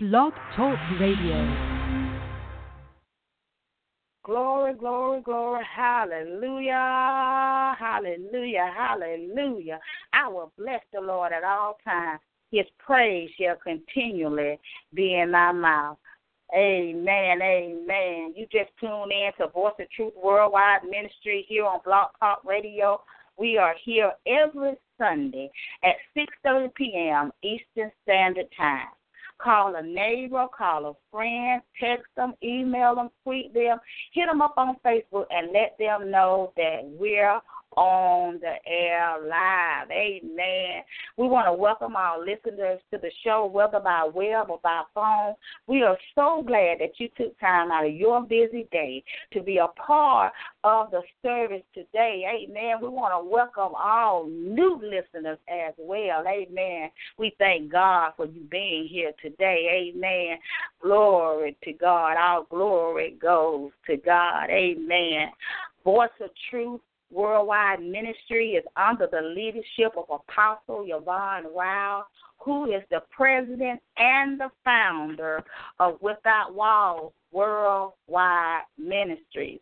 Blog Talk Radio. Glory, glory, glory. Hallelujah. Hallelujah. Hallelujah. I will bless the Lord at all times. His praise shall continually be in my mouth. Amen. Amen. You just tune in to Voice of Truth Worldwide Ministry here on Blog Talk Radio. We are here every Sunday at 6:30 p.m. Eastern Standard Time. Call a neighbor, call a friend, text them, email them, tweet them, hit them up on Facebook, and let them know that we're on the air live. Amen. We want to welcome our listeners to the show, whether by web or by phone. We are so glad that you took time out of your busy day to be a part of the service today. Amen. We want to welcome all new listeners as well. Amen. We thank God for you being here today. Amen. Glory to God. All glory goes to God. Amen. Voice of Truth Worldwide Ministry is under the leadership of Apostle Yvonne Rao, who is the president and the founder of Without Walls Worldwide Ministries.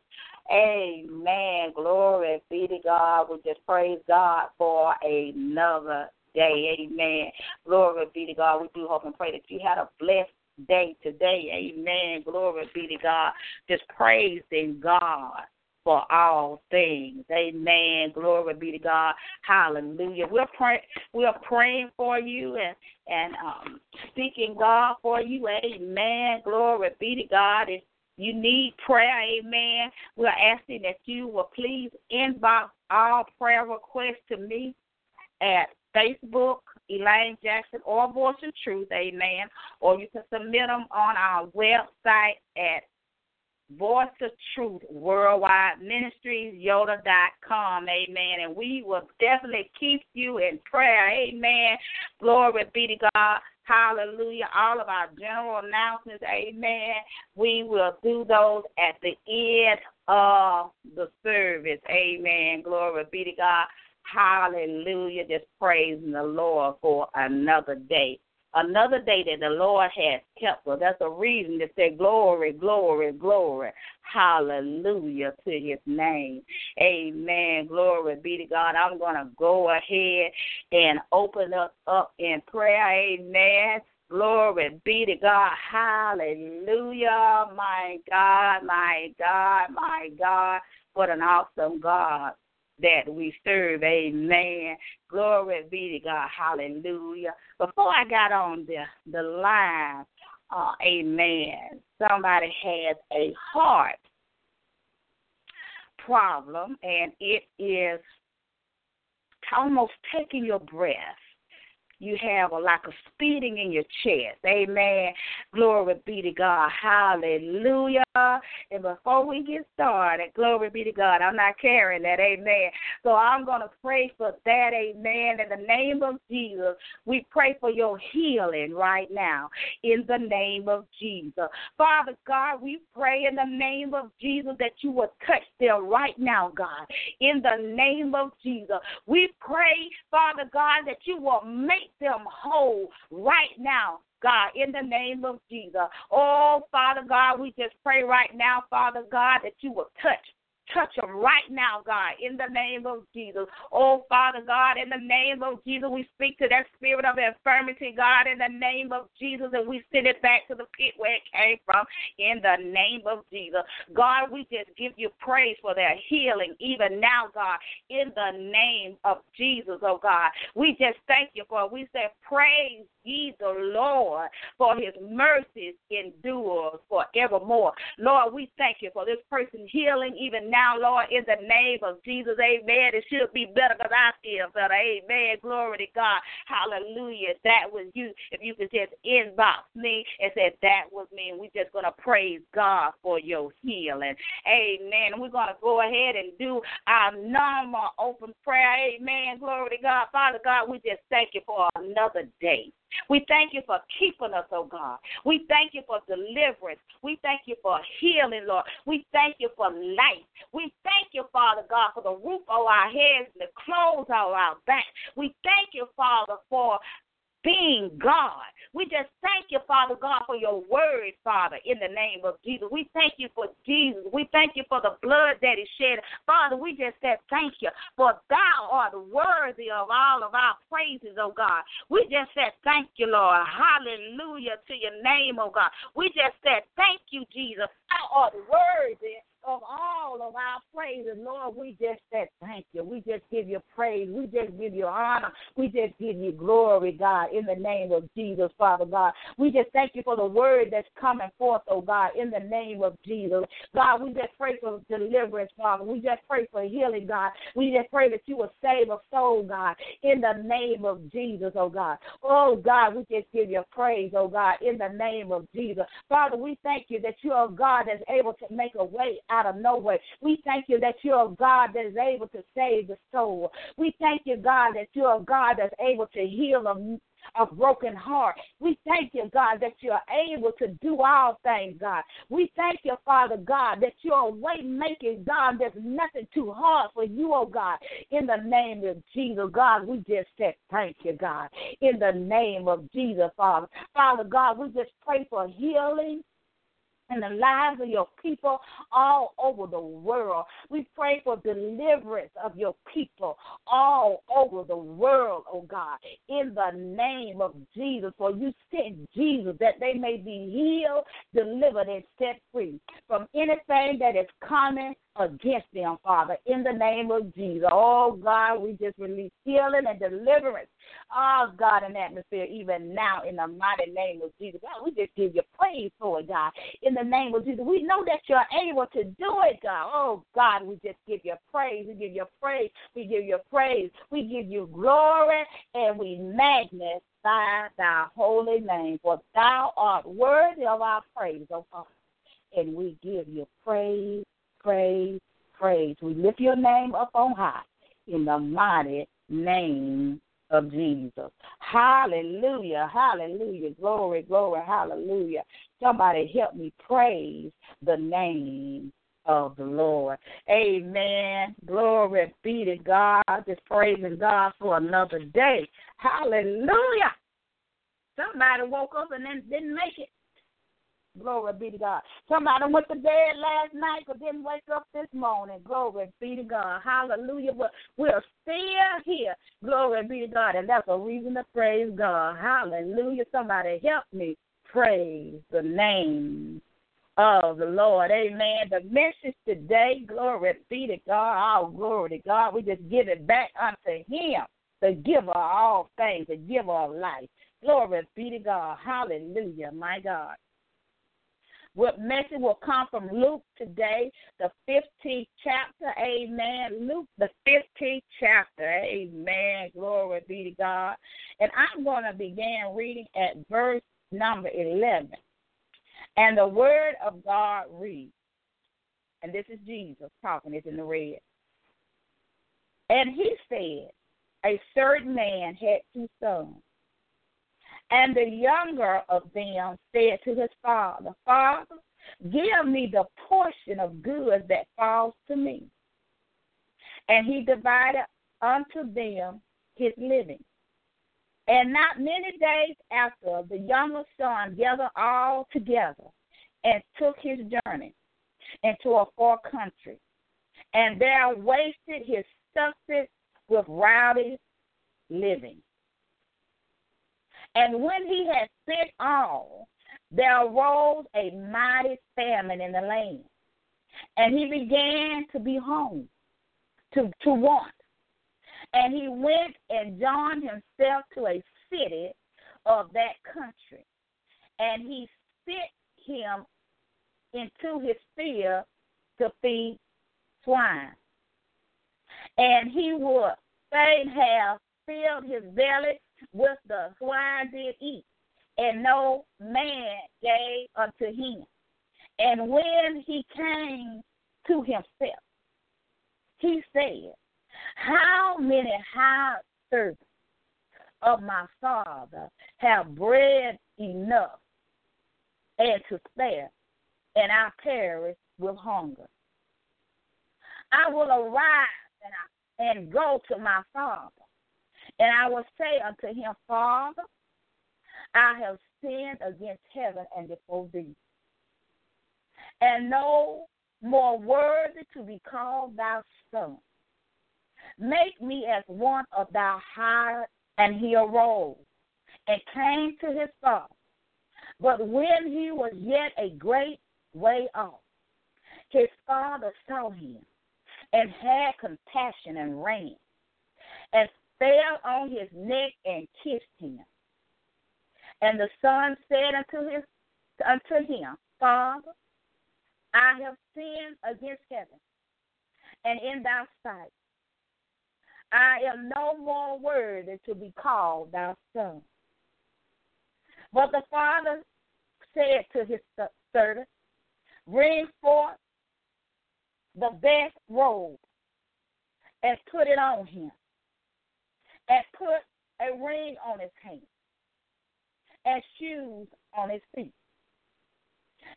Amen. Glory be to God. We just praise God for another day. Amen. Glory be to God. We do hope and pray that you had a blessed day today. Amen. Glory be to God. Just praising God for all things. Amen. Glory be to God. Hallelujah. We're praying we're praying for you and and um speaking God for you. Amen. Glory be to God. If you need prayer, amen. We're asking that you will please inbox all prayer requests to me at Facebook, Elaine Jackson, or Voice of Truth, amen. Or you can submit them on our website at Voice of Truth Worldwide Ministries, Yoda.com. Amen. And we will definitely keep you in prayer. Amen. Glory be to God. Hallelujah. All of our general announcements, amen. We will do those at the end of the service. Amen. Glory be to God. Hallelujah. Just praising the Lord for another day another day that the Lord has kept us. That's a reason to say glory, glory, glory. Hallelujah to his name. Amen. Glory be to God. I'm going to go ahead and open us up in prayer. Amen. Glory be to God. Hallelujah. My God, my God, my God. What an awesome God that we serve. Amen. Glory be to God. Hallelujah. Before I got on the the line, uh, amen. Somebody has a heart problem, and it is almost taking your breath you have a lack of speeding in your chest. Amen. Glory be to God. Hallelujah. And before we get started, glory be to God. I'm not carrying that. Amen. So I'm going to pray for that. Amen. In the name of Jesus, we pray for your healing right now. In the name of Jesus. Father God, we pray in the name of Jesus that you will touch them right now, God. In the name of Jesus. We pray, Father God, that you will make make them whole right now. God, in the name of Jesus. Oh, Father God, we just pray right now, Father God, that you will touch Touch them right now, God, in the name of Jesus. Oh, Father God, in the name of Jesus, we speak to that spirit of infirmity, God, in the name of Jesus, and we send it back to the pit where it came from, in the name of Jesus. God, we just give you praise for their healing, even now, God, in the name of Jesus, oh God. We just thank you for it. We say, Praise ye the Lord, for his mercies endures forevermore. Lord, we thank you for this person healing even now, Lord, in the name of Jesus. Amen. It should be better because I feel better. Amen. Glory to God. Hallelujah. That was you. If you could just inbox me and say that was me, and we're just going to praise God for your healing. Amen. We're going to go ahead and do our normal open prayer. Amen. Glory to God. Father God, we just thank you for another day. We thank you for keeping us, oh God. We thank you for deliverance. We thank you for healing, Lord. We thank you for life. We thank you, Father God, for the roof over our heads and the clothes over our back. We thank you, Father, for being God. We just thank you, Father God, for your word, Father, in the name of Jesus. We thank you for Jesus. We thank you for the blood that is shed. Father, we just said thank you, for thou art worthy of all of our praises, oh God. We just said thank you, Lord. Hallelujah to your name, oh God. We just said thank you, Jesus. Thou art worthy of all of our praises, Lord, we just said thank you. We just give you praise. We just give you honor. We just give you glory, God, in the name of Jesus, Father God. We just thank you for the word that's coming forth, oh God, in the name of Jesus. God, we just pray for deliverance, Father. We just pray for healing, God. We just pray that you will save a soul, God, in the name of Jesus, oh God. Oh God, we just give you praise, oh God, in the name of Jesus. Father, we thank you that you are God that's able to make a way out out of nowhere. We thank you that you're a God that is able to save the soul. We thank you, God, that you're a God that's able to heal a a broken heart. We thank you, God, that you're able to do all things, God. We thank you, Father God, that you're a way making God. There's nothing too hard for you, oh God. In the name of Jesus, God, we just said thank you, God. In the name of Jesus, Father. Father God, we just pray for healing in the lives of your people all over the world. We pray for deliverance of your people all over the world, oh God, in the name of Jesus. For you sent Jesus that they may be healed, delivered, and set free from anything that is coming against them, Father, in the name of Jesus. Oh, God, we just release healing and deliverance. Oh, God, an atmosphere even now in the mighty name of Jesus. God, we just give you praise for it, God, in the name of Jesus. We know that you're able to do it, God. Oh, God, we just give you praise. We give you praise. We give you praise. We give you glory, and we magnify thy holy name, for thou art worthy of our praise, oh Father. And we give you praise praise, praise. We lift your name up on high in the mighty name of Jesus. Hallelujah, hallelujah, glory, glory, hallelujah. Somebody help me praise the name of the Lord. Amen. Glory be to God. Just praising God for another day. Hallelujah. Somebody woke up and then didn't make it. Glory be to God. Somebody went to bed last night but didn't wake up this morning. Glory be to God. Hallelujah. But we're still here. Glory be to God. And that's a reason to praise God. Hallelujah. Somebody help me praise the name of the Lord. Amen. The message today, glory be to God. All glory to God. We just give it back unto Him, the giver of all things, the giver of life. Glory be to God. Hallelujah, my God. What message will come from Luke today, the 15th chapter. Amen. Luke, the 15th chapter. Amen. Glory be to God. And I'm going to begin reading at verse number 11. And the word of God reads, and this is Jesus talking, it's in the red. And he said, A certain man had two sons. And the younger of them said to his father, Father, give me the portion of goods that falls to me. And he divided unto them his living. And not many days after, the younger son gathered all together and took his journey into a far country, and there wasted his substance with rowdy living. And when he had spent all, there arose a mighty famine in the land. And he began to be hungry, to, to want. And he went and joined himself to a city of that country. And he sent him into his field to feed swine. And he would fain have filled his belly with the swine did eat, and no man gave unto him. And when he came to himself, he said, How many hired servants of my father have bread enough and to spare, and I perish with hunger? I will arise and, I, and go to my father and I will say unto him, Father, I have sinned against heaven and before thee, and no more worthy to be called thy son. Make me as one of thy hired. And he arose and came to his father. But when he was yet a great way off, his father saw him and had compassion and ran and fell on his neck and kissed him. And the son said unto his unto him, Father, I have sinned against heaven and in thy sight. I am no more worthy to be called thy son. But the father said to his servant, Bring forth the best robe and put it on him, and put a ring on his hand, and shoes on his feet,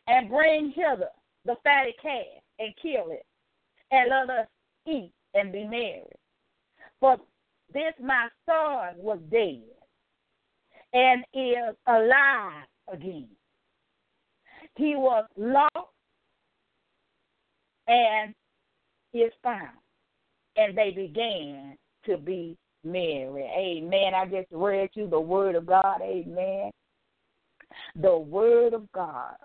and bring hither the fatted calf and kill it, and let us eat and be merry. For this my son was dead and is alive again. He was lost and is found. And they began to be merry. Amen. I just read you the word of God. Amen. The word of God.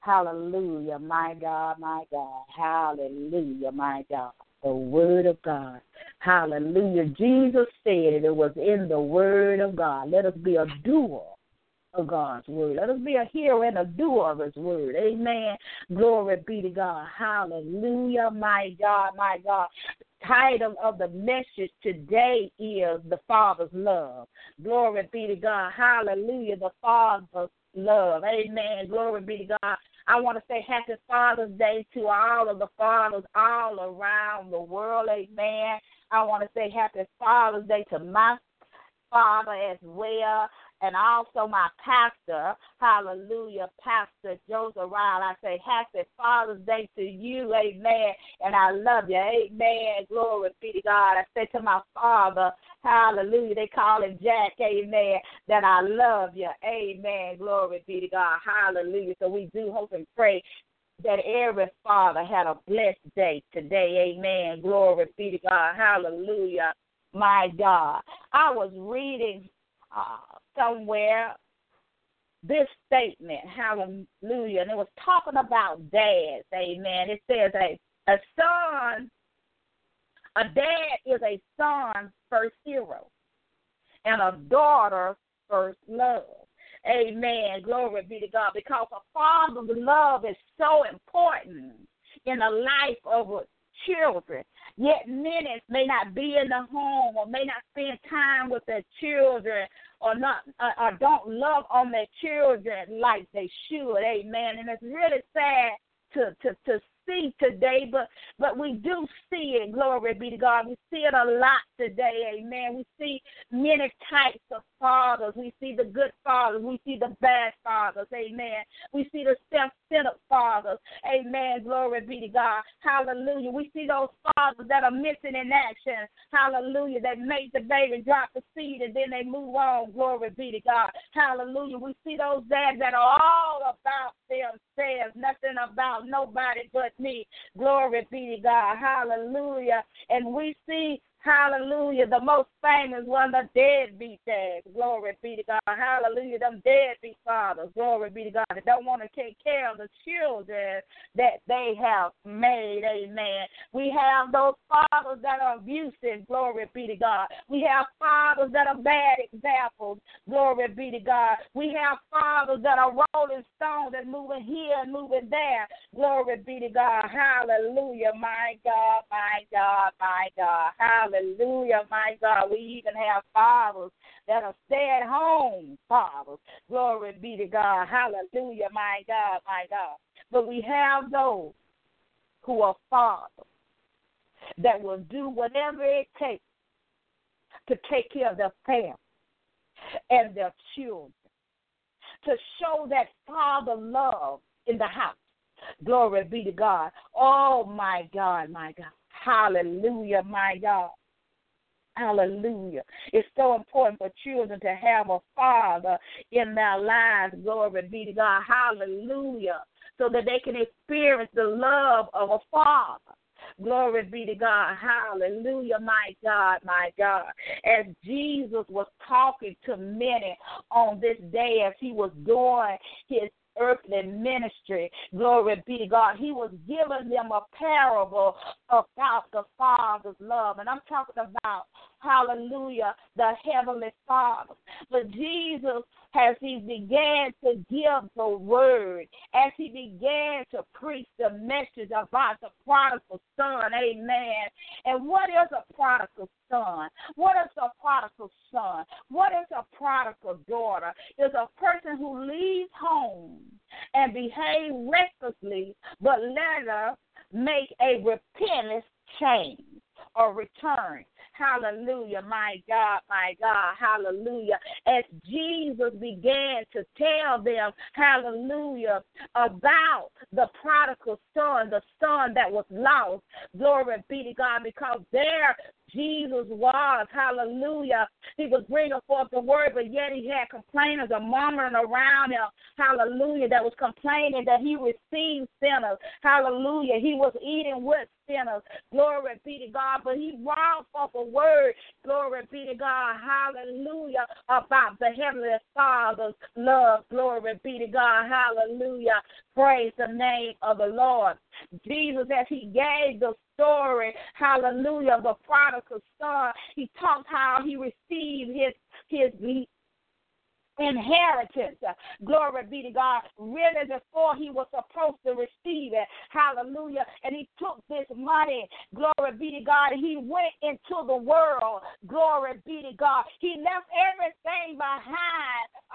Hallelujah, my God, my God. Hallelujah, my God. The word of God. Hallelujah. Jesus said it was in the word of God. Let us be a doer of God's word. Let us be a hearer and a doer of his word. Amen. Glory be to God. Hallelujah. My God, my God. Title of the message today is The Father's Love. Glory be to God. Hallelujah. The Father's love. Amen. Glory be to God. I want to say happy Father's Day to all of the fathers all around the world. Amen. I want to say happy Father's Day to my father as well and also my pastor, hallelujah, Pastor Joseph Ryle. I say happy Father's Day to you, amen, and I love you, amen, glory be to God. I say to my father, hallelujah, they call him Jack, amen, that I love you, amen, glory be to God, hallelujah. So we do hope and pray that every father had a blessed day today. Amen. Glory be to God. Hallelujah. My God. I was reading uh, somewhere this statement, hallelujah, and it was talking about dads, amen. It says a a son, a dad is a son's first hero, and a daughter's first love. Amen. Glory be to God. Because a father's love is so important in the life of children. Yet many may not be in the home or may not spend time with their children or not uh, or don't love on their children like they should. Amen. And it's really sad to to to see today, but but we do see it. Glory be to God. We see it a lot today. Amen. We see many types of fathers. We see the good fathers. We see the bad fathers. Amen. We see the self-centered fathers. Amen. Glory be to God. Hallelujah. We see those fathers that are missing in action. Hallelujah. That make the baby drop the seed and then they move on. Glory be to God. Hallelujah. We see those dads that are all about themselves, nothing about nobody but me. Glory be to God. Hallelujah. And we see Hallelujah. The most famous one, the deadbeat dads. Glory be to God. Hallelujah. Them deadbeat fathers. Glory be to God. That don't want to take care of the children that they have made. Amen. We have those fathers that are abusive. Glory be to God. We have fathers that are bad examples. Glory be to God. We have fathers that are rolling stones and moving here and moving there. Glory be to God. Hallelujah. My God, my God, my God. Hallelujah. Hallelujah, my God. We even have fathers that are stay at home fathers. Glory be to God. Hallelujah, my God, my God. But we have those who are fathers that will do whatever it takes to take care of their family and their children, to show that father love in the house. Glory be to God. Oh, my God, my God. Hallelujah, my God. Hallelujah. It's so important for children to have a father in their lives. Glory be to God. Hallelujah. So that they can experience the love of a father. Glory be to God. Hallelujah, my God, my God. As Jesus was talking to many on this day, as he was doing his earthly ministry. Glory be to God. He was giving them a parable about the Father's love. And I'm talking about, hallelujah, the Heavenly Father. But Jesus, as he began to give the word, as he began to preach the message about the prodigal son, amen. And what is a prodigal son? What is a prodigal son? What is a prodigal daughter? Is a person who leaves home and behave recklessly, but later make a repentance change or return. Hallelujah, my God, my God, hallelujah. As Jesus began to tell them, hallelujah, about the prodigal son, the son that was lost, glory be to God, because there Jesus was. Hallelujah. He was bringing forth the word, but yet he had complainers or murmuring around him. Hallelujah. That was complaining that he received sinners. Hallelujah. He was eating with sinners. Glory be to God. But he brought forth a word. Glory be to God. Hallelujah. About the Heavenly Father's love. Glory be to God. Hallelujah. Praise the name of the Lord. Jesus, as he gave the story, hallelujah, the prodigal son, he talked how he received his his inheritance. Glory be to God. Really, before he was supposed to receive it. Hallelujah. And he took this money. Glory be to God. He went into the world. Glory be to God. He left everything behind.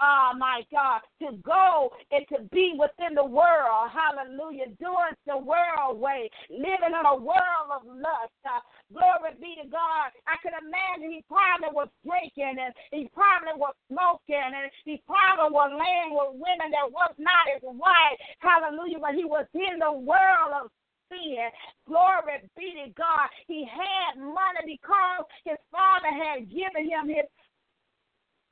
Oh, my God. To go and to be within the world. Hallelujah. Doing the world way. Living in a world of lust. Uh, glory be to God. I can imagine he probably was drinking and he probably was smoking and he probably was laying with women that was not his wife. Hallelujah. But he was in the world of sin. Glory be to God. He had money because his father had given him his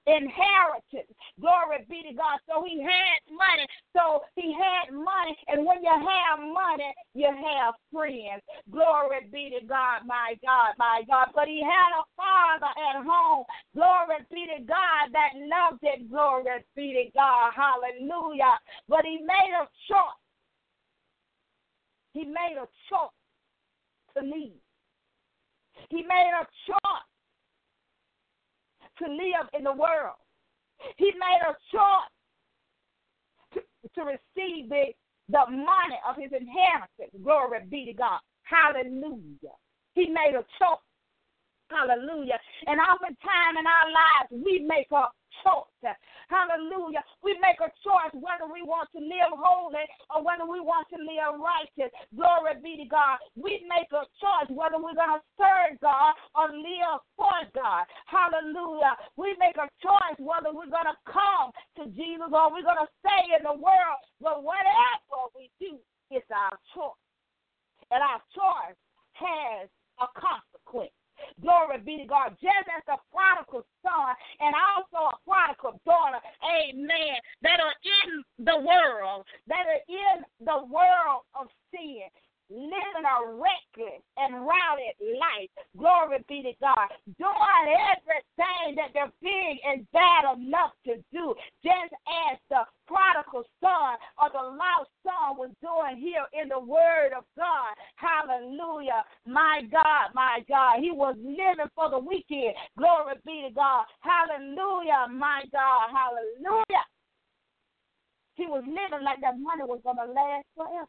inheritance. Glory be to God. So he had money. So he had money. And when you have money, you have friends. Glory be to God, my God, my God. But he had a father at home. Glory be to God that loved it. Glory be to God. Hallelujah. But he made a choice. He made a choice to leave. He made a choice to live in the world. He made a choice to, to receive the, the money of his inheritance. Glory be to God. Hallelujah. He made a choice. Hallelujah. And oftentimes in our lives, we make a choice. Hallelujah. We make a choice whether we want to live holy or whether we want to live righteous. Glory be to God. We make a choice whether we're going to serve God or live for God. Hallelujah. We make a choice whether we're going to come to Jesus or we're going to stay in the world. But whatever we do, it's our choice. And our choice has a consequence. Glory be to God. Just as a prodigal son and also a prodigal daughter, amen, that are in the world, that are in the world of sin living a reckless and routed life. Glory be to God. Doing everything that they're big and bad enough to do, just as the prodigal son or the lost son was doing here in the word of God. Hallelujah. My God, my God. He was living for the weekend. Glory be to God. Hallelujah, my God. Hallelujah. He was living like that money was going to last forever.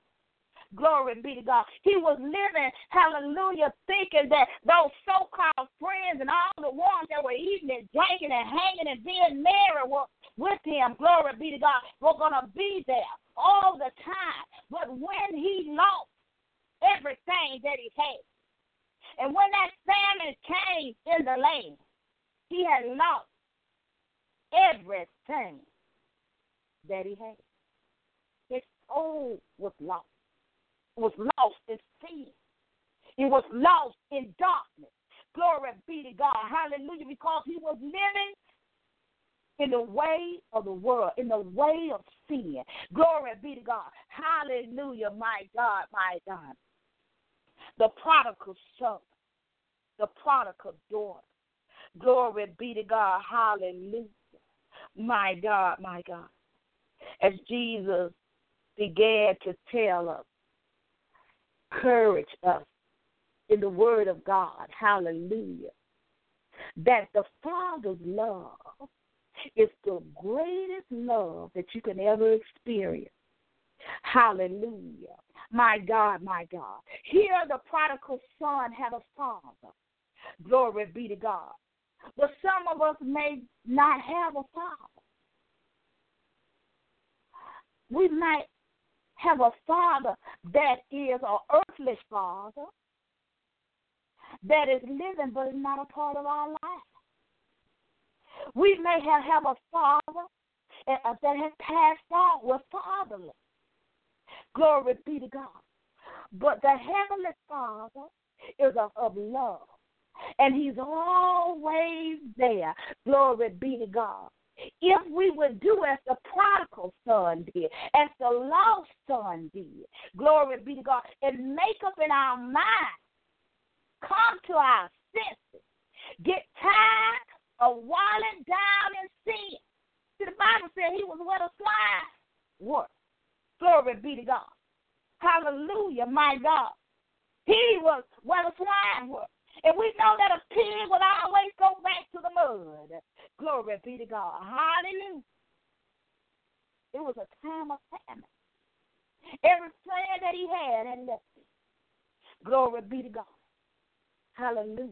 Glory be to God. He was living, hallelujah, thinking that those so called friends and all the ones that were eating and drinking and hanging and being merry were with him, glory be to God, were going to be there all the time. But when he lost everything that he had, and when that famine came in the land, he had lost everything that he had. His soul was lost was lost in sin. It was lost in darkness. Glory be to God. Hallelujah. Because he was living in the way of the world, in the way of sin. Glory be to God. Hallelujah, my God, my God. The prodigal son, the prodigal daughter. Glory be to God. Hallelujah. My God, my God. As Jesus began to tell us, encourage us in the Word of God. Hallelujah. That the Father's love is the greatest love that you can ever experience. Hallelujah. My God, my God. Here the prodigal son had a father. Glory be to God. But some of us may not have a father. We might have a father that is an earthly father that is living but is not a part of our life. We may have, have a father uh, that has passed on. We're fatherless. Glory be to God. But the Heavenly Father is of, of love. And He's always there. Glory be to God. If we would do as the prodigal son did, as the lost son did, glory be to God, and make up in our mind, come to our senses, get tired of walling down in sin. See, the Bible said he was where the swine were. Glory be to God. Hallelujah, my God. He was where the swine were. And we know that a pig will always go back to the mud. Glory be to God. Hallelujah. It was a time of famine. Every plan that he had had left. Glory be to God. Hallelujah.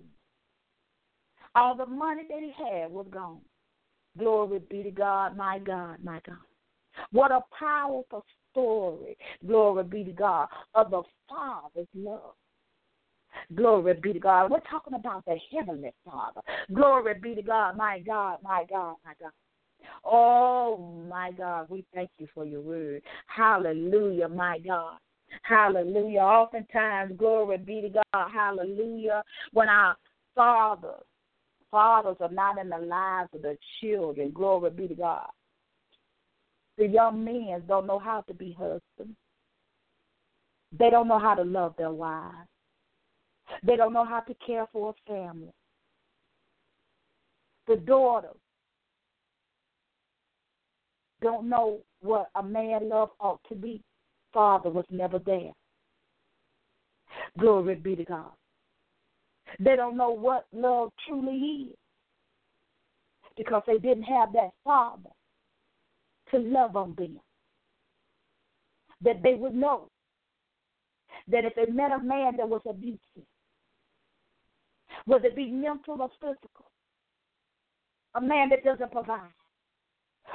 All the money that he had was gone. Glory be to God, my God, my God. What a powerful story, glory be to God, of the Father's love. Glory be to God. We're talking about the Heavenly Father. Glory be to God, my God, my God, my God. Oh, my God, we thank you for your word. Hallelujah, my God. Hallelujah. Oftentimes, glory be to God. Hallelujah. When our fathers, fathers are not in the lives of the children, glory be to God. The young men don't know how to be husbands. They don't know how to love their wives. They don't know how to care for a family. The daughters don't know what a man love ought to be. Father was never there. Glory be to God. They don't know what love truly is because they didn't have that father to love on them. That they would know that if they met a man that was abusive, whether it be mental or physical, a man that doesn't provide,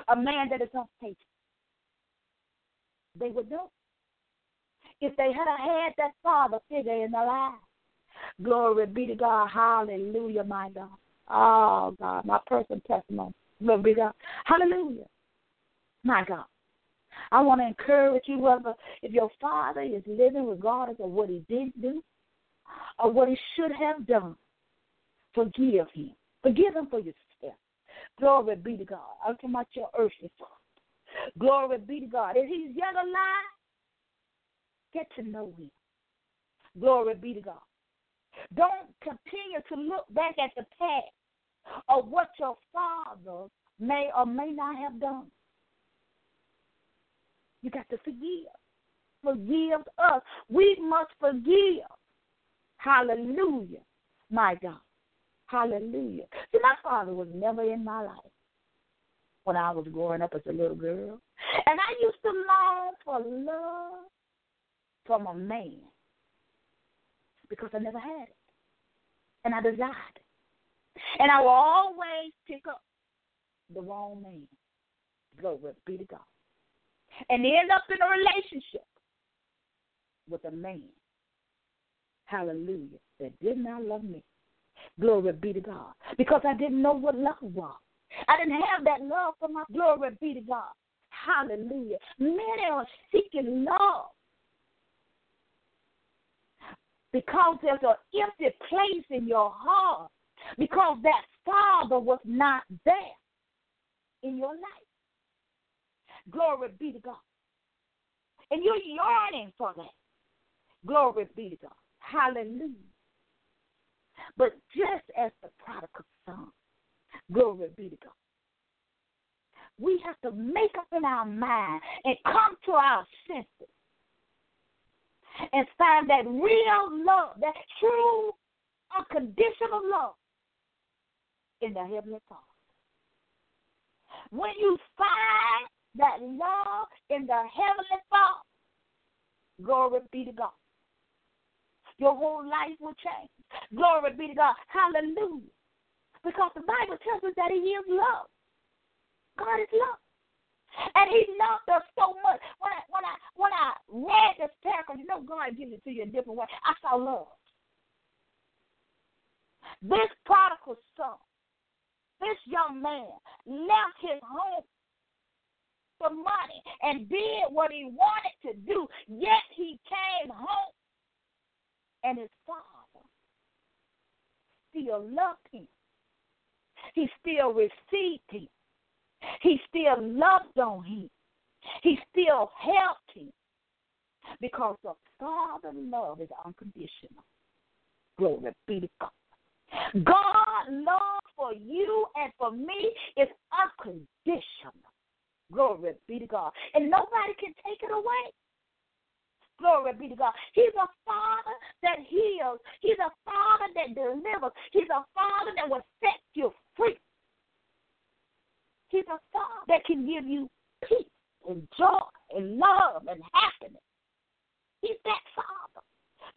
a man that is unfaithful, they would know. If they had had that father figure in their life, glory be to God, hallelujah, my God. Oh, God, my personal testimony. Glory be to God. Hallelujah. My God. I want to encourage you, whether if your father is living regardless of what he did do or what he should have done, forgive him. Forgive him for your steps. Glory be to God. I'm talking about your earthly. Glory be to God. If he's yet alive, get to know him. Glory be to God. Don't continue to look back at the past of what your father may or may not have done. You got to forgive. Forgive us. We must forgive. Hallelujah. My God. Hallelujah. See, my father was never in my life when I was growing up as a little girl. And I used to long for love from a man because I never had it. And I desired it. And I will always pick up the wrong man. Glory be to God. And end up in a relationship with a man. Hallelujah. That did not love me. Glory be to God. Because I didn't know what love was. I didn't have that love for my glory be to God. Hallelujah. Many are seeking love. because there's an empty place in your heart because that father was not there in your life. Glory be to God. And you're yearning for that. Glory be to God. Hallelujah. But just as the prodigal son, glory be to God. We have to make up in our mind and come to our senses and find that real love, that true, unconditional love in the Heavenly Father. When you find that love in the Heavenly Father, glory be to God. Your whole life will change. Glory be to God. Hallelujah. Because the Bible tells us that He is love. God is love. And he loved us so much. When I when I when I read this paragraph, you know God gives it to you a different way. I saw love. This prodigal son, this young man left his home for money and did what he wanted to do, yet he came home and his father still loved him. He still received him. He still loved on him. He still helped him because the Father love is unconditional. Glory be to God. God love for you and for me is unconditional. Glory be to God. And nobody can take it away. Glory be to God. He's a father that heals. He's a father that delivers. He's a father that will set you free. He's a father that can give you peace and joy and love and happiness. He's that father.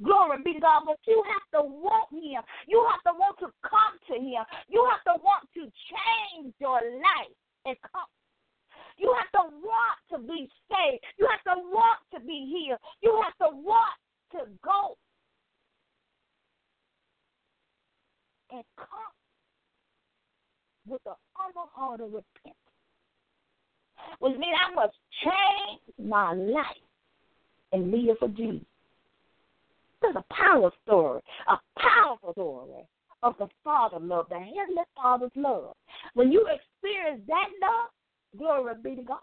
Glory be to God. But you have to want him. You have to want to come to him. You have to want to change your life and come. You have to want to be saved. You have to want to be healed. You have to want to go and come with an humble heart of repentance. Which means I must change my life and live for Jesus. This is a power story, a powerful story of the Father love, the Heavenly Father's love. When you experience that love, glory be to God.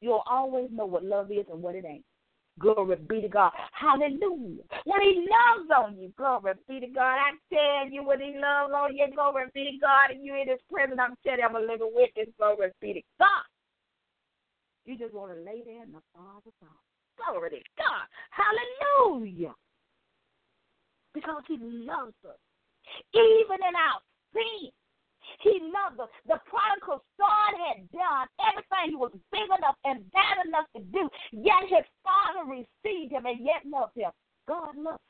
You'll always know what love is and what it ain't. Glory be to God. Hallelujah. When he loves on you, glory be to God. I tell you, when he loves on you, glory be to God, and you're in his presence, I'm telling you, I'm a living witness, glory be to God. You just want to lay there in the Father's arms. Glory to God. Hallelujah. Because he loves us. Even in our sin, he loved. The prodigal son had done everything he was big enough and bad enough to do, yet his father received him and yet loved him. God loves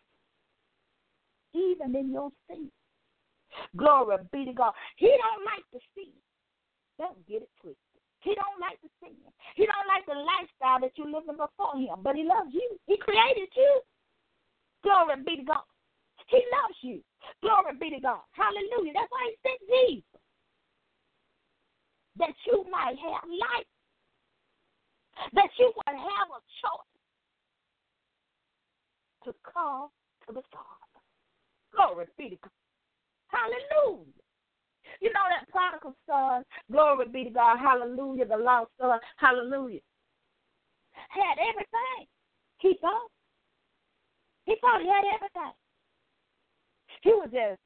even in your sin. Glory be to God. He don't like to see. Don't get it twisted. He don't like the sin. He don't like the lifestyle that you're living before him, but he loves you. He created you. Glory be to God. He loves you. Glory be to God. Hallelujah. That's why he sent Jesus. That you might have life. That you would have a choice to come to the Father. Glory be to God. Hallelujah. You know that prodigal son, glory be to God, hallelujah, the lost son, hallelujah, had everything. He thought. He thought he had everything. He was just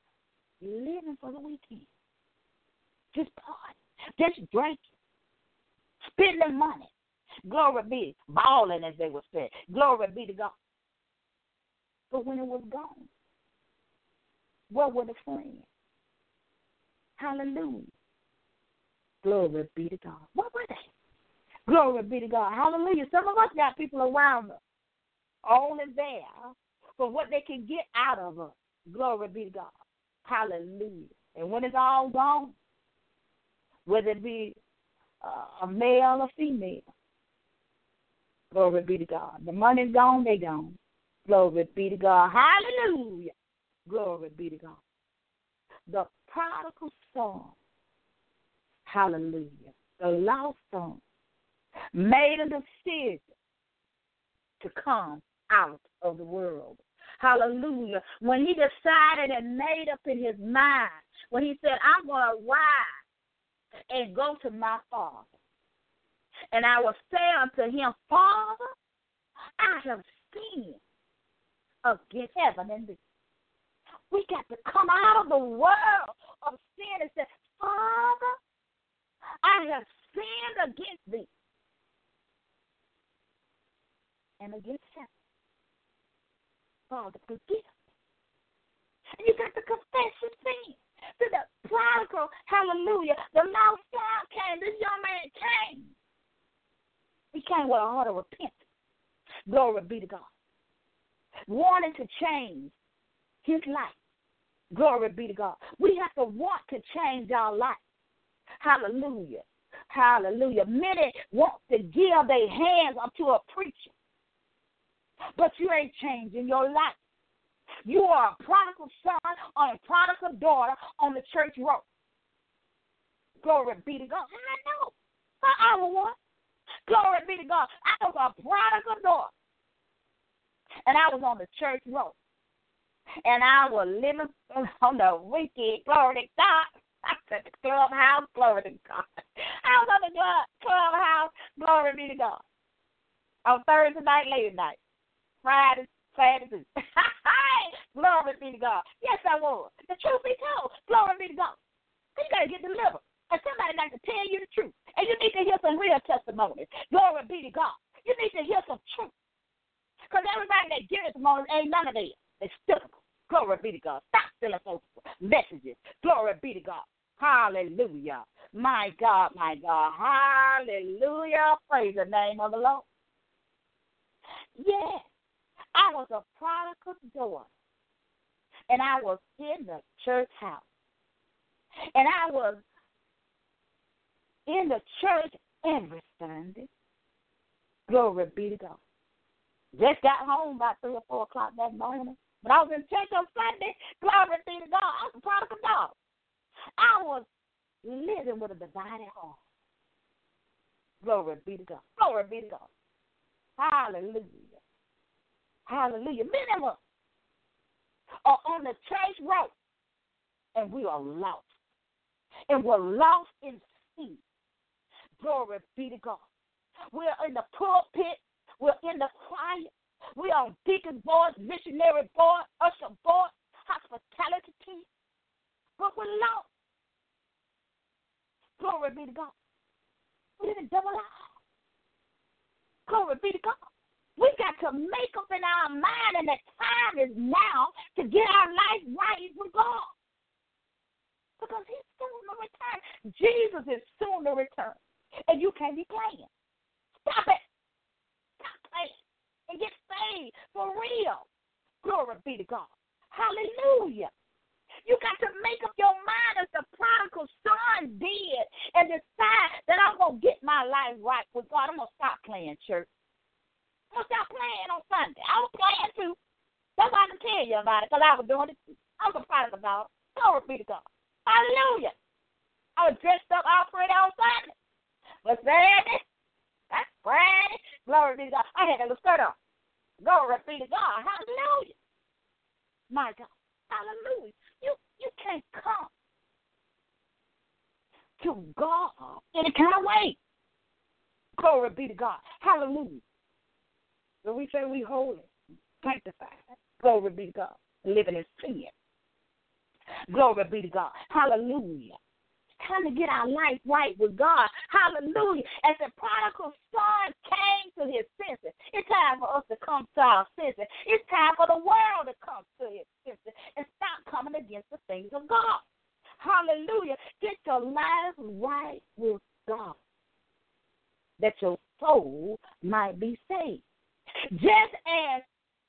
living for the weekend. Just partying, Just drinking. Spending money. Glory be. Balling as they would say. Glory be to God. But when it was gone, where were the friends? Hallelujah. Glory be to God. What were they? Glory be to God. Hallelujah. Some of us got people around us only there for what they can get out of us. Glory be to God. Hallelujah. And when it's all gone, whether it be uh, a male or female, glory be to God. The money's gone, they gone. Glory be to God. Hallelujah. Glory be to God. The prodigal son, hallelujah, the lost son, made a decision to come out of the world. Hallelujah. When he decided and made up in his mind, when he said, I'm going to rise and go to my father. And I will say unto him, Father, I have sinned against heaven and thee. We got to come out of the world of sin and say, Father, I have sinned against thee and heaven. Father, forgive. And you got to confess your. To the prodigal, hallelujah, the lost son came, this young man came. He came with a heart of repentance. Glory be to God. Wanting to change his life. Glory be to God. We have to want to change our life. Hallelujah. Hallelujah. Many want to give their hands unto a preacher, but you ain't changing your life. You are a prodigal son or a prodigal daughter on the church road. Glory be to God. I know. I was one. Glory be to God. I was a prodigal daughter. And I was on the church road. And I was living on the wicked. Glory to God. I said the clubhouse. Glory to God. I was on the clubhouse. Glory be to God. On Thursday night, late at night. Friday, Saturday. Glory be to God. Yes, I was. The truth be told. Glory be to God. You got to get delivered. And somebody got to tell you the truth. And you need to hear some real testimonies. Glory be to God. You need to hear some truth. Because everybody that gives testimonies ain't none of them. They still Glory be to God. Stop stealing folks' messages. Glory be to God. Hallelujah. My God, my God. Hallelujah. Praise the name of the Lord. Yes, I was a prodigal daughter. And I was in the church house. And I was in the church every Sunday. Glory be to God. Just got home about three or four o'clock that morning. But I was in church on Sunday. Glory be to God. I was a prodigal dog. I was living with a divided heart. Glory be to God. Glory be to God. Hallelujah. Hallelujah. Us are on the church road and we are lost. And we're lost in sin. Glory be to God. We're in the pulpit. We're in the choir. We're on deacon missionary board, usher board, hospitality team. But we're lost. Glory be to God. We're in the double out. Glory be to God. We got to make up in our mind, and the time is now to get our life right with God. Because He's soon to return. Jesus is soon to return and you can't be playing. Stop it. Stop playing and get saved for real. Glory be to God. Hallelujah. You got to make up your mind as the prodigal son did and decide that I'm going to get my life right with God. I'm going to stop playing church. To stop playing on Sunday. I was playing too. That's why I can tell you about it because I was doing it too. I was a prodigal dog. Glory be to God. Hallelujah. I was dressed up all pretty on Sunday. What's that? That's Friday. Glory be to God. I had a little skirt on. Glory be to God. Hallelujah. My God. Hallelujah. You you can't come to God in any kind of way. Glory be to God. Hallelujah. So we say we holy, sanctified. Glory be to God. Living in sin. Glory be to God. Hallelujah time to get our life right with God. Hallelujah. As the prodigal son came to his senses, it's time for us to come to our senses. It's time for the world to come to its senses and stop coming against the things of God. Hallelujah. Get your life right with God that your soul might be saved. Just as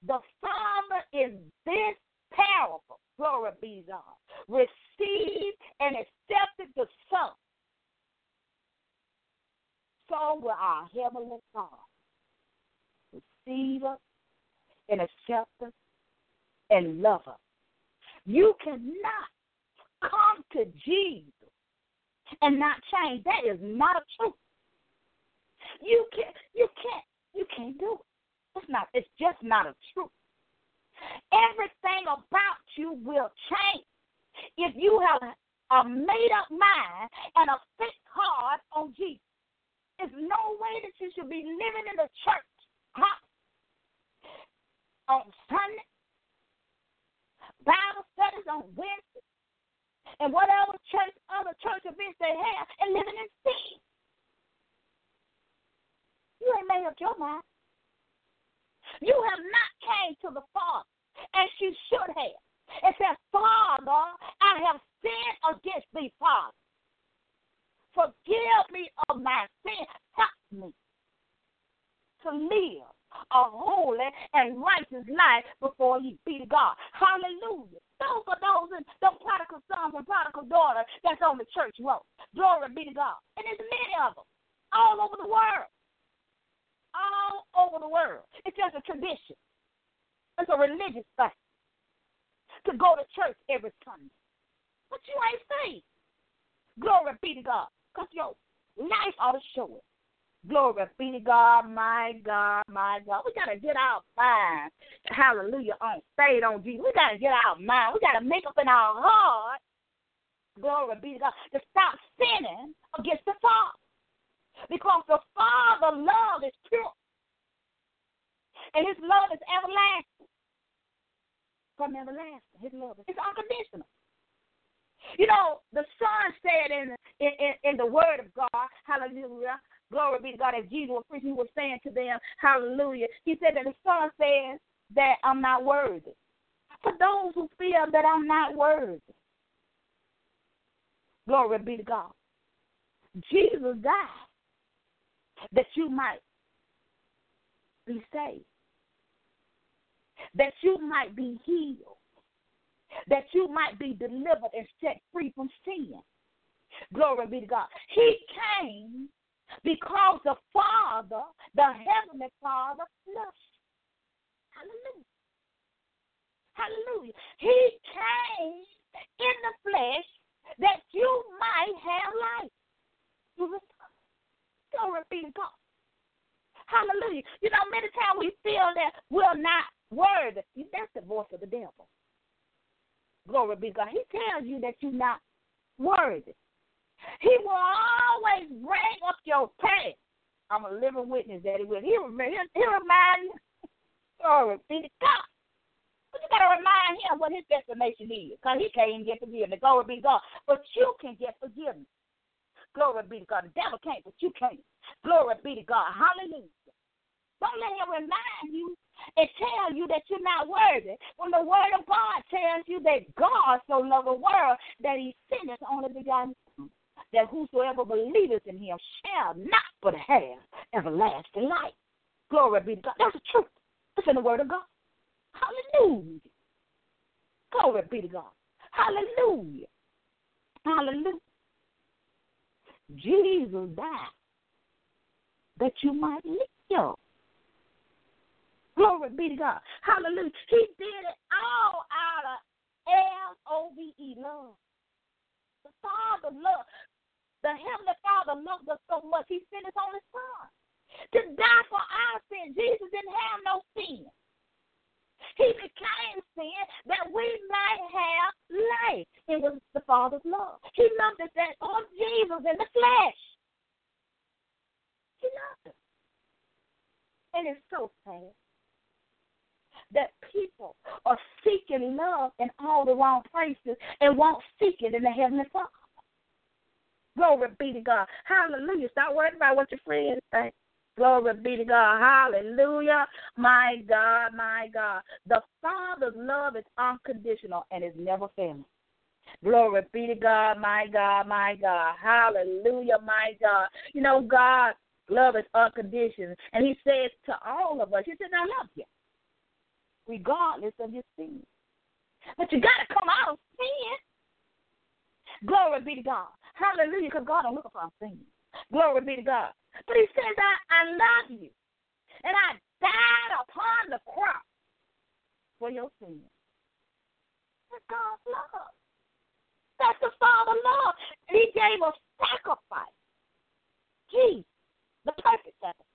the Father is this powerful, glory be God, received and accepted the Son, so will our Heavenly Father receive us and accept us and love us. You cannot come to Jesus and not change. That is not a truth. You can't. You can't. You can't do it. It's not. It's just not a truth. Everything about you will change if you have a made up mind and a fixed heart on Jesus. There's no way that you should be living in the church huh? on Sunday, Bible studies on Wednesday, and whatever church other church events they have, and living in sin. You ain't made up your mind. You have not came to the Father as you should have. It says, Father, I have sinned against thee, Father. Forgive me of my sin. Help me to live a holy and righteous life before you be God. Hallelujah. Those are those and those prodigal sons and prodigal daughters that's on the church road. Glory be to God. And there's many of them all over the world. All over the world. It's just a tradition. It's a religious thing to go to church every Sunday. But you ain't saved. Glory be to God. Because your life ought to show it. Glory be to God, my God, my God. We got to get our mind, hallelujah, on stayed on Jesus. We got to get our mind. We got to make up in our heart, glory be to God, to stop sinning against the Father. Because the Father love is pure. And his love is everlasting. From everlasting. His love is unconditional. You know, the Son said in, in, in, in the Word of God, hallelujah, glory be to God, as Jesus was preaching, he was saying to them, hallelujah. He said that the Son says that I'm not worthy. For those who feel that I'm not worthy, glory be to God. Jesus died that you might be saved, that you might be healed that you might be delivered and set free from sin. Glory be to God. He came because the Father, the Heavenly Father, loves. Hallelujah. Hallelujah. He came in the flesh that you might have life. Glory be to God. Hallelujah. You know, many times we feel that we're not worthy. That's the voice of the devil. Glory be God. He tells you that you're not worthy. He will always bring up your past. I'm a living witness that he will. He will remind you. Glory be to God. But you gotta remind him what his destination is, because he can't get forgiveness. Glory be to God. But you can get forgiveness. Glory be to God. The devil can't, but you can't. Glory be to God. Hallelujah. Don't let him remind you and tell you that you're not worthy. When the word of God tells you that God so loved the world that he sent his only begotten Son, that whosoever believeth in him shall not but have everlasting life. Glory be to God. That's the truth. It's in the word of God. Hallelujah. Glory be to God. Hallelujah. Hallelujah. Jesus died that you might live. Glory be to God. Hallelujah. He did it all out of L O V E, love. The Father love. The Heavenly Father loved us so much, He sent His only Son to die for our sin. Jesus didn't have no sin. He became sin that we might have life. It was the Father's love. He loved us that on Jesus in the flesh. He loved us. And it's so sad that people are seeking love in all the wrong places and won't seek it in the Heavenly Father. Glory be to God. Hallelujah. Stop worrying about what your friends think. Glory be to God. Hallelujah. My God, my God. The Father's love is unconditional and is never failing. Glory be to God, my God, my God. Hallelujah, my God. You know, God love is unconditional. And He says to all of us, He said, I love you regardless of your sin. But you got to come out of sin. Glory be to God. Hallelujah, because God don't look for our sin. Glory be to God. But he says, I, I love you. And I died upon the cross for your sins. That's God's love. That's the Father love. And he gave a sacrifice. Jesus, the perfect sacrifice,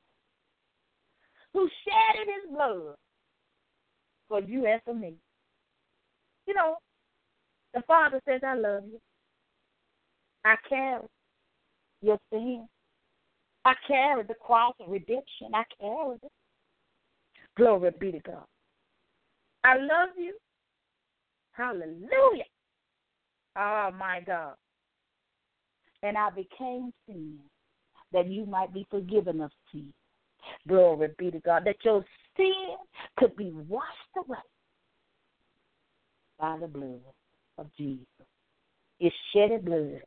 who shed his blood for you and for me. You know, the Father says, I love you. I carry your sin. I carry the cross of redemption. I carry it. Glory be to God. I love you. Hallelujah. Oh, my God. And I became sin that you might be forgiven of sin. Glory be to God. That your sin could be washed away by the blood of Jesus. It's shedded blood.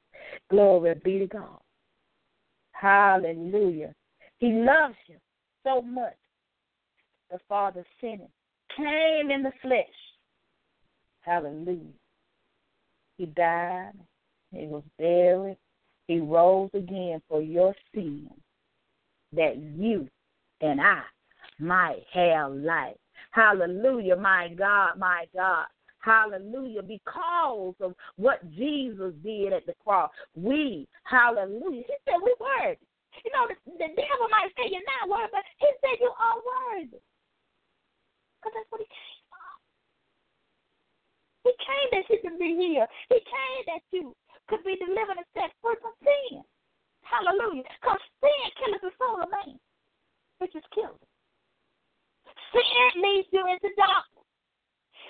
Glory be to God. Hallelujah. He loves you so much. The Father sent him, came in the flesh. Hallelujah. He died. He was buried. He rose again for your sin that you and I might have life. Hallelujah, my God, my God. Hallelujah. Because of what Jesus did at the cross. We, hallelujah. He said we worthy. You know, the, the devil might say you're not worthy, but he said you are worthy. Because that's what he came for. He came that you could be here. He came that you could be delivered and set free from sin. Hallelujah. Because sin kills the soul of man, which is killed. Sin leads you into darkness.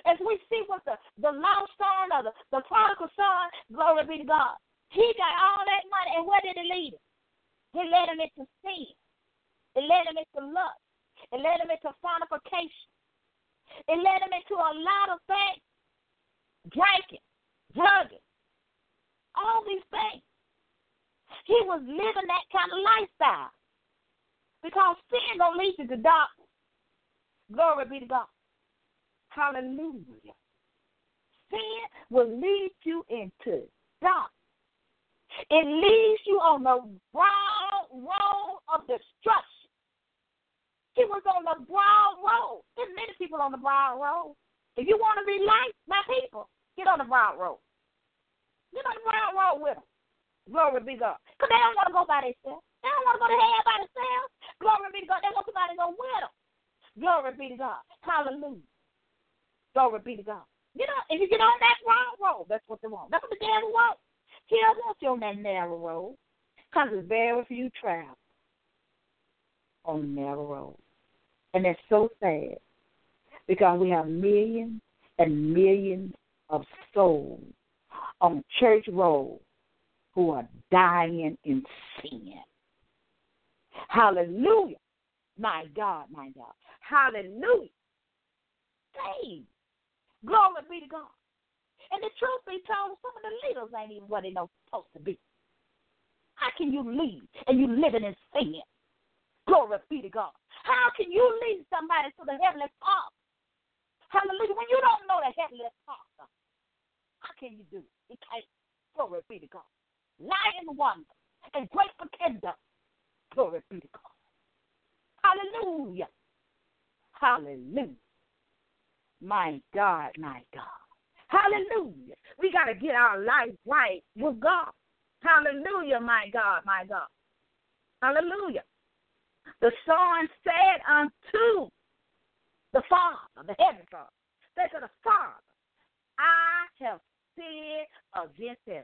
As we see with the, the lost son or the, the prodigal son, glory be to God. He got all that money, and where did it lead him? It led him into sin. It led him into lust. It led him into fornication. It led him into a lot of things. Drinking, drugging, all these things. He was living that kind of lifestyle. Because sin don't lead you to darkness. Glory be to God. Hallelujah. Sin will lead you into darkness. It leads you on the broad road of destruction. He was on the broad road. There's many people on the broad road. If you want to be like my people, get on the broad road. Get on the broad road with them. Glory be God. Because they don't want to go by themselves. They don't want to go to hell by themselves. Glory be to God. They want somebody to go with them. Glory be to God. Hallelujah. Glory be to God. You know, if you get on that wrong road, that's what they want. That's what the devil wants. He don't want you on that narrow road. Because there's very few travel on the narrow road. And that's so sad. Because we have millions and millions of souls on church road who are dying in sin. Hallelujah. My God, my God. Hallelujah. Saved. Glory be to God. And the truth be told, some of the leaders ain't even what they know supposed to be. How can you lead and you living in sin? Glory be to God. How can you lead somebody to the heavenly Father? Hallelujah. When you don't know the heavenly Father, how can you do it? You can't. Glory be to God. Lying wonder and great pretender. Glory be to God. Hallelujah. Hallelujah. My God, my God. Hallelujah. We got to get our life right with God. Hallelujah, my God, my God. Hallelujah. The Son said unto the Father, the Heavenly Father, said to the Father, I have sinned against him.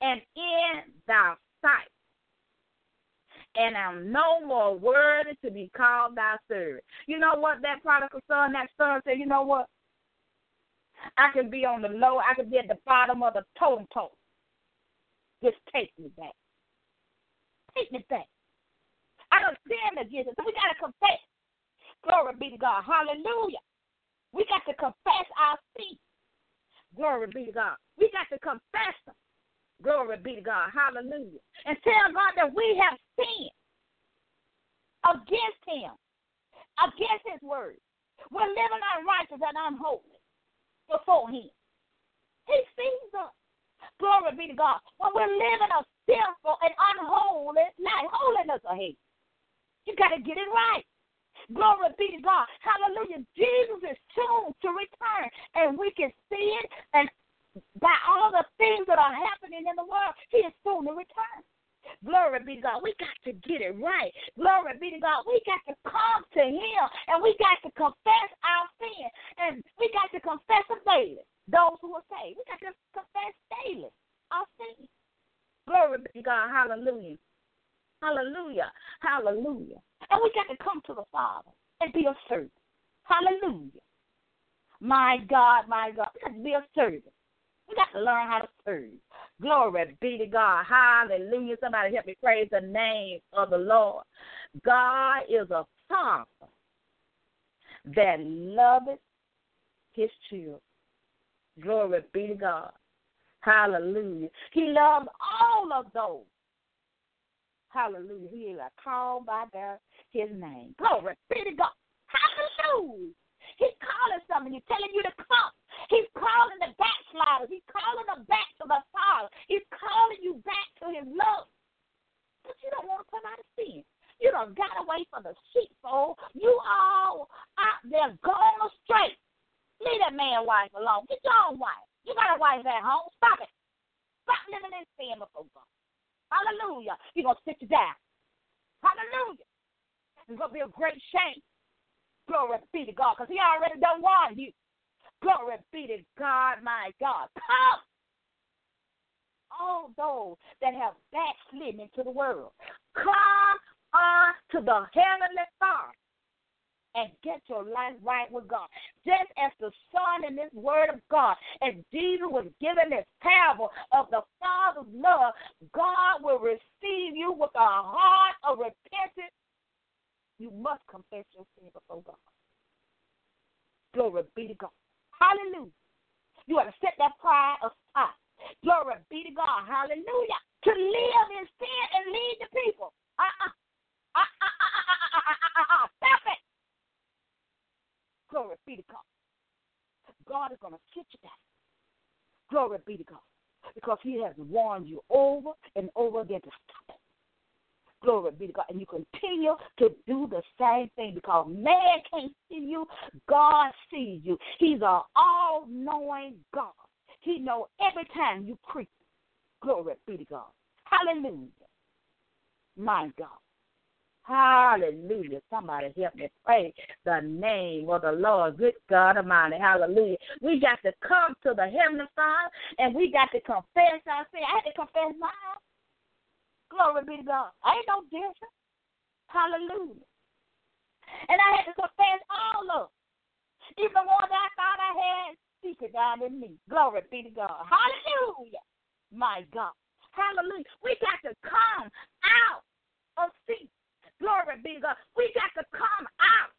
And in thy sight, and I'm no more worthy to be called thy servant. You know what that prodigal son, that son said, you know what? I can be on the low, I can be at the bottom of the totem pole. Just take me back. Take me back. I don't stand against it. So we gotta confess. Glory be to God. Hallelujah. We got to confess our sin. Glory be to God. We got to confess them. Glory be to God. Hallelujah. And tell God that we have sinned against Him, against His word. We're living unrighteous and unholy before Him. He sees us. Glory be to God. When we're living a sinful and unholy life, holiness of Him. You got to get it right. Glory be to God. Hallelujah. Jesus is soon to return, and we can see it and by all the things that are happening in the world, he is soon to return. Glory be to God. We got to get it right. Glory be to God. We got to come to Him and we got to confess our sin. And we got to confess them daily. Those who are saved, we got to confess daily our sins. Glory be to God. Hallelujah. Hallelujah. Hallelujah. And we got to come to the Father and be a servant. Hallelujah. My God, my God. We got to be a servant. We got to learn how to serve. Glory be to God. Hallelujah. Somebody help me praise the name of the Lord. God is a father that loveth his children. Glory be to God. Hallelujah. He loves all of those. Hallelujah. He is called by their his name. Glory be to God. Hallelujah. He's calling something. He's telling you to come. He's calling the backsliders. He's calling them back to the Father. He's calling you back to his love. But you don't want to come out of sin. You don't got away from the sheepfold. You all out there going astray. Leave that man wife alone. Get your own wife. You got a wife at home. Stop it. Stop living in sin before God. Hallelujah. He's going to sit you down. Hallelujah. It's going to be a great shame Glory be to God, because he already done warned you. Glory be to God, my God. Come! All those that have backslidden into the world, come on to the heavenly Father and get your life right with God. Just as the Son in this Word of God, as Jesus was given this parable of the Father's love, God will receive you with a heart of repentance you must confess your sin before God. Glory be to God. Hallelujah. You have to set that pride aside. Glory be to God. Hallelujah. To live in sin and lead the people. Uh-uh. Uh-uh. Stop it. Glory be to God. God is going to sit you down. Glory be to God. Because he has warned you over and over again to stop it. Glory be to God. And you continue to do the same thing because man can't see you. God sees you. He's an all knowing God. He knows every time you creep. Glory be to God. Hallelujah. My God. Hallelujah. Somebody help me pray the name of the Lord. Good God Almighty. Hallelujah. We got to come to the Heavenly Father and we got to confess our sin. I had to confess mine. Glory be to God. I ain't no different. Hallelujah. And I had to confess all of them. Even ones I thought I had secret down in me. Glory be to God. Hallelujah. My God. Hallelujah. We got to come out of sin. Glory be to God. We got to come out.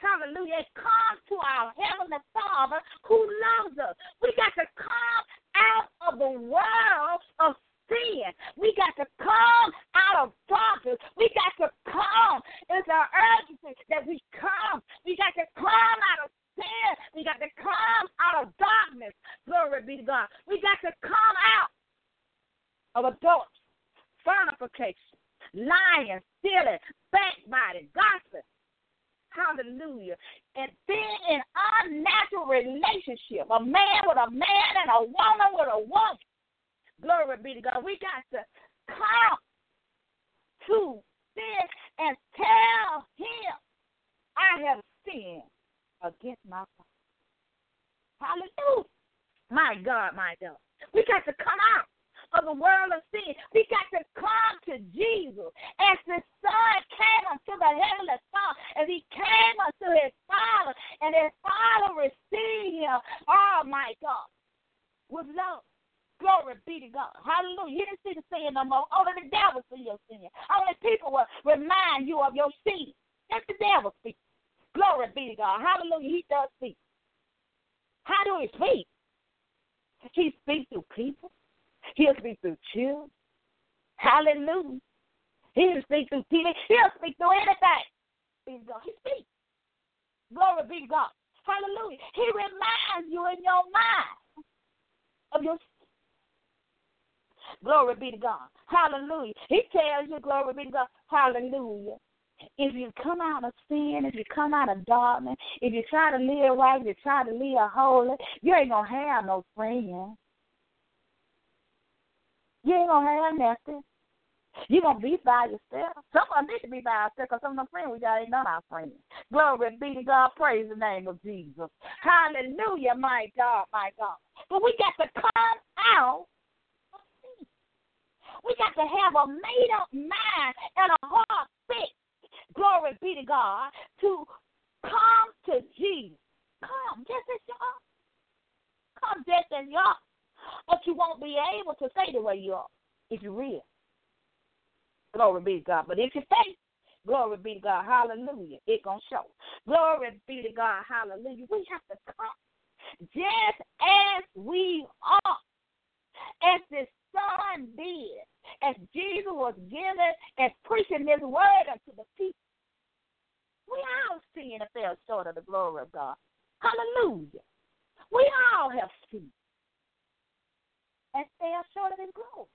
Hallelujah. Come to our Heavenly Father who loves us. We got to come out of the world of sin. We got to come out of darkness. We got to come. It's our urgency that we come. We got to come out of sin. We got to come out of darkness. Glory be to God. We got to come out of adultery, fornication, lying, stealing, backbiting, gossip. Hallelujah. And being in unnatural relationship, a man with a man and a woman with a woman. Glory be to God. We got to come to this and tell him, I have sinned against my father. Hallelujah. My God, my God. We got to come out of the world of sin. We got to come to Jesus as the Son came unto the heavenly Father, as he came unto his Father, and his Father received him. Oh, my God, with love. Glory be to God. Hallelujah. You didn't see the sin no more. Only the devil see your sin. Only people will remind you of your sin. That's the devil speak. Glory be to God. Hallelujah. He does speak. How do he speak? He speaks through people. He'll speak through children. Hallelujah. He'll speak through people. He'll speak through anything. He speaks. Glory be to God. Hallelujah. He reminds you in your mind of your Glory be to God. Hallelujah. He tells you, glory be to God. Hallelujah. If you come out of sin, if you come out of darkness, if you try to live right, if you try to live holy, you ain't gonna have no friends. You ain't gonna have nothing. You're going to be by yourself. Some of us need to be by ourselves because some of the friends we got ain't none our friends. Glory be to God. Praise the name of Jesus. Hallelujah, my God, my God. But we got to come out we got to have a made up mind and a heart fixed. Glory be to God to come to Jesus. Come just as you are. Come just as you are. But you won't be able to say the way you are if you're real. Glory be to God. But if you faith, glory be to God. Hallelujah. It gonna show. Glory be to God. Hallelujah. We have to come just as we are. As the Son did, as Jesus was giving and preaching this word unto the people. We all sin and fell short of the glory of God. Hallelujah. We all have sinned and fell short of his glory.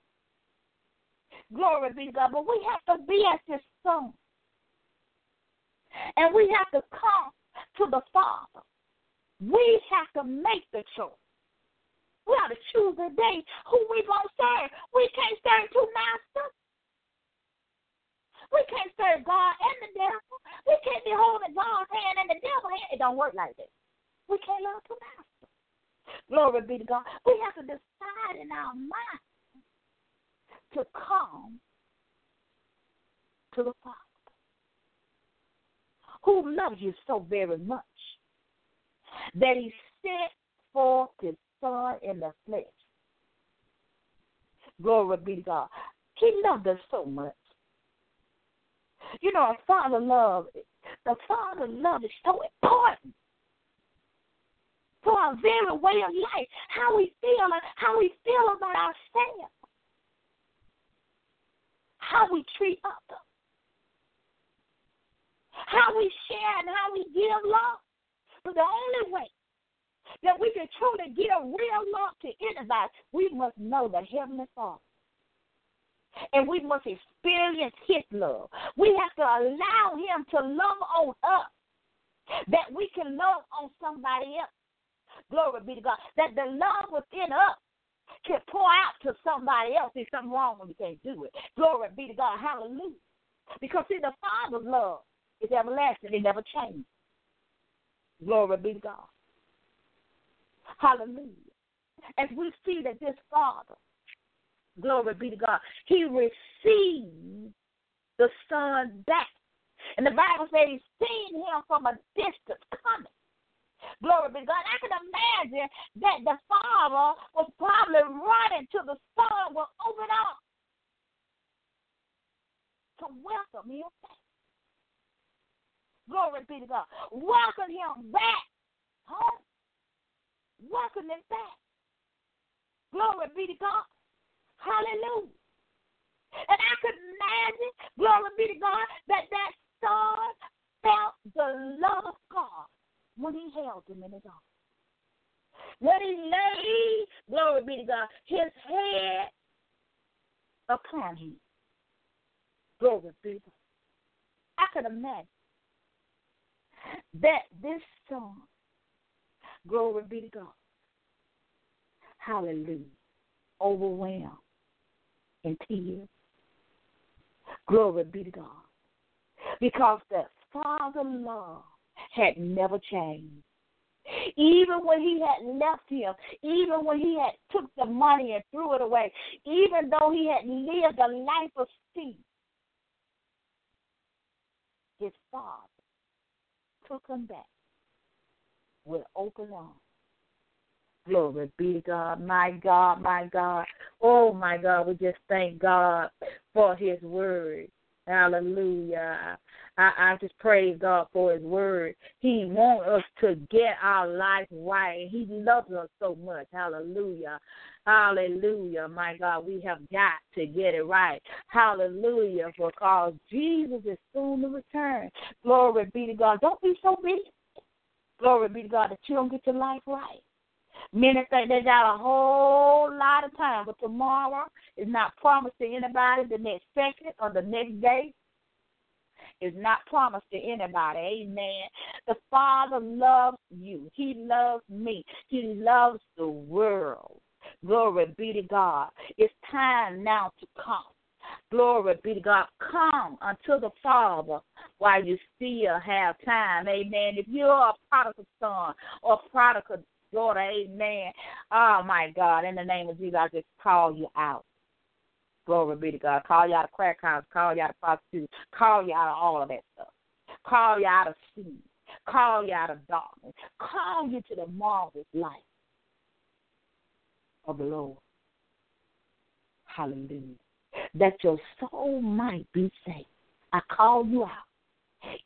Glory be to God. But we have to be as his son. And we have to come to the Father. We have to make the choice. We ought to choose a day who we gonna serve. We can't serve two masters. We can't serve God and the devil. We can't be holding God's hand and the devil's hand. It don't work like that. We can't love two masters. Glory be to God. We have to decide in our mind to come to the Father who loves you so very much that he sent forth his Son in the flesh. Glory be to God. He loved us so much. You know, a father love, the father love is so important for our very way of life, how we feel, how we feel about ourselves, how we treat others, how we share and how we give love. But the only way that we can truly give real love to anybody, we must know the Heavenly Father. And we must experience His love. We have to allow Him to love on us, that we can love on somebody else. Glory be to God. That the love within us can pour out to somebody else. There's something wrong when we can't do it. Glory be to God. Hallelujah. Because see, the Father's love is everlasting. It never changes. Glory be to God. Hallelujah. As we see that this Father, glory be to God, he received the Son back. And the Bible says he's seen him from a distance coming. Glory be to God. I can imagine that the Father was probably running to the Son with open arms to welcome him back. Glory be to God. Welcome him back home welcome them back. Glory be to God. Hallelujah. And I could imagine, glory be to God, that that son felt the love of God when he held him in his arms. When he laid, glory be to God, his head upon him. Glory be to God. I could imagine that this son Glory be to God. Hallelujah. Overwhelmed in tears. Glory be to God. Because the Father love had never changed. Even when he had left him, even when he had took the money and threw it away, even though he had lived a life of sin, his father took him back with open arms. Glory be to God, my God, my God. Oh, my God, we just thank God for His word. Hallelujah. I, I just praise God for His word. He wants us to get our life right. He loves us so much. Hallelujah. Hallelujah. My God, we have got to get it right. Hallelujah. Because Jesus is soon to return. Glory be to God. Don't be so busy. Glory be to God that you don't get your life right. Many think they got a whole lot of time, but tomorrow is not promised to anybody. The next second or the next day is not promised to anybody. Amen. The Father loves you. He loves me. He loves the world. Glory be to God. It's time now to come Glory be to God. Come unto the Father while you still have time. Amen. If you're a prodigal son or prodigal daughter, amen. Oh my God, in the name of Jesus, I just call you out. Glory be to God. Call you out of crack house, call you out of prostitution, call you out of all of that stuff. Call you out of sin. Call you out of darkness. Call you to the marvelous light of the Lord. Hallelujah. That your soul might be saved. I call you out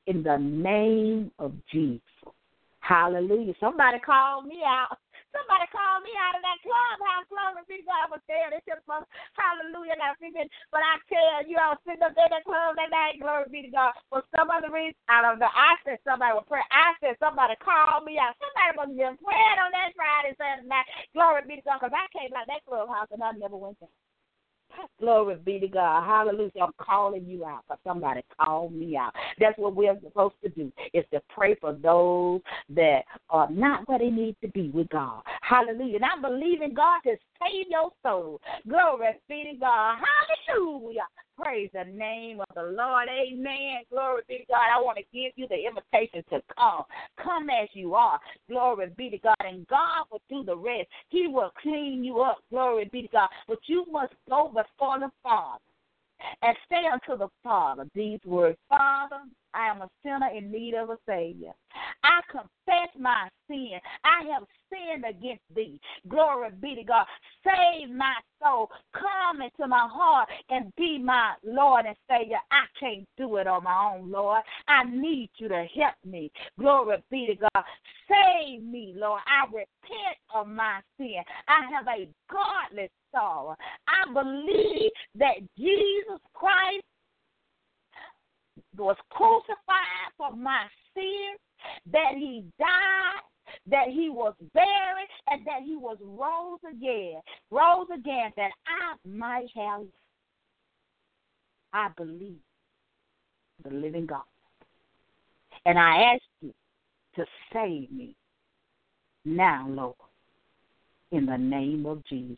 in the name of Jesus. Hallelujah. Somebody called me out. Somebody called me out of that clubhouse. Glory be to God. I was there. They just hallelujah. And I but I tell you, I was sitting up there in that club that night. Glory be to God. For some other reason, I don't know. I said somebody was praying. I said somebody called me out. Somebody have been praying on that Friday, Saturday night. Glory be to God. Because I came out that clubhouse and I never went there. Glory be to God. Hallelujah. I'm calling you out because somebody call me out. That's what we're supposed to do is to pray for those that are not where they need to be with God. Hallelujah. And I'm believing God to save your soul. Glory be to God. Hallelujah. Praise the name of the Lord. Amen. Glory be to God. I want to give you the invitation to come. Come as you are. Glory be to God. And God will do the rest. He will clean you up. Glory be to God. But you must go before the Father and say unto the Father these words Father, I am a sinner in need of a Savior. I confess my sin. I have sinned against thee. Glory be to God. Save my soul. Come into my heart and be my Lord and Savior. I can't do it on my own, Lord. I need you to help me. Glory be to God. Save me, Lord. I repent of my sin. I have a godless sorrow. I believe that Jesus Christ was crucified for my sins, that he died, that he was buried, and that he was rose again, rose again, that I might have. I believe the living God. And I ask you to save me now, Lord in the name of Jesus.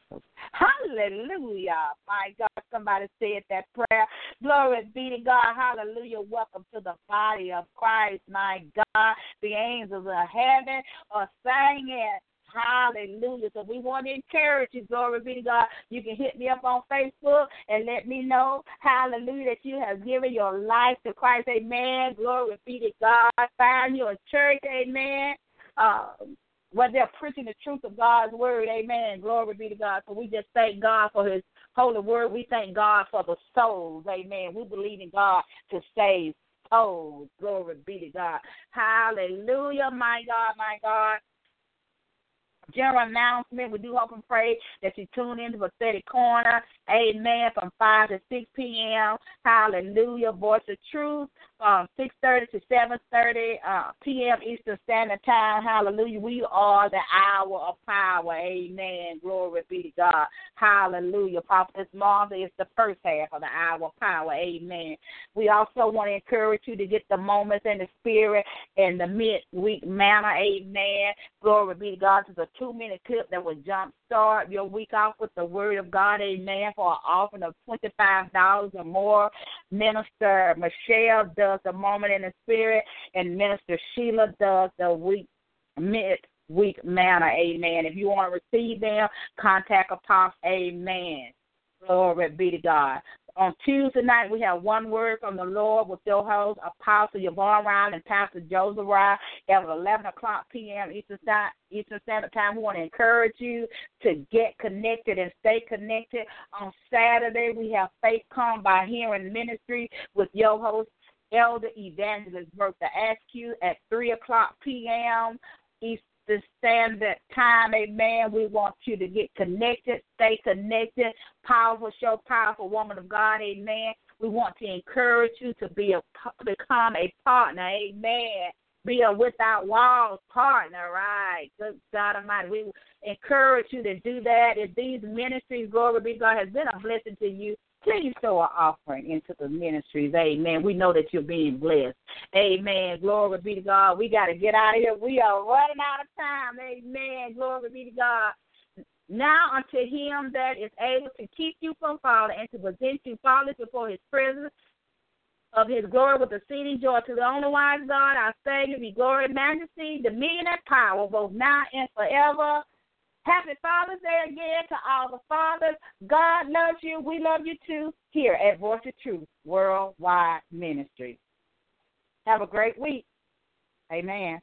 Hallelujah. My God, somebody said that prayer. Glory be to God. Hallelujah. Welcome to the body of Christ. My God, the angels of heaven are singing. Hallelujah. So we want to encourage you. Glory be to God. You can hit me up on Facebook and let me know, hallelujah, that you have given your life to Christ. Amen. Glory be to God. Find you a church. Amen. Uh, where they're preaching the truth of God's word. Amen. Glory be to God. So we just thank God for his holy word. We thank God for the souls. Amen. We believe in God to save souls. Glory be to God. Hallelujah. My God, my God general announcement. We do hope and pray that you tune in to Prophetic Corner. Amen. From 5 to 6 p.m. Hallelujah. Voice of Truth from 6.30 to 7.30 uh, p.m. Eastern Standard Time. Hallelujah. We are the hour of power. Amen. Glory be to God. Hallelujah. Prophetess Martha is the first half of the hour of power. Amen. We also want to encourage you to get the moments in the spirit in the midweek manna. Amen. Glory be to God. This is a two-minute clip that will jumpstart your week off with the word of God. Amen. For an offering of $25 or more. Minister Michelle does the moment in the spirit, and Minister Sheila does the week mid week manna. Amen. If you want to receive them, contact Apostle. Amen. Glory be to God. On Tuesday night, we have one word from the Lord with your host, Apostle Yvonne Ryan and Pastor Joseph Ryan at 11 o'clock p.m. Eastern, Eastern Standard Time. We want to encourage you to get connected and stay connected. On Saturday, we have Faith Come by Hearing Ministry with your host, Elder Evangelist Bertha Askew at 3 o'clock p.m. Eastern standard time, amen. We want you to get connected, stay connected. Powerful show, powerful woman of God, amen. We want to encourage you to be a become a partner, amen. Be a without walls partner, right? Good God Almighty. We encourage you to do that. If these ministries, glory be God, has been a blessing to you, Please sow an offering into the ministries. Amen. We know that you're being blessed. Amen. Glory be to God. We got to get out of here. We are running out of time. Amen. Glory be to God. Now unto him that is able to keep you from falling and to present you faultless before his presence of his glory with exceeding joy. To the only wise God, our Savior, be glory, majesty, dominion, and power, both now and forever. Happy Father's Day again to all the fathers. God loves you. We love you too here at Voice of Truth Worldwide Ministry. Have a great week. Amen.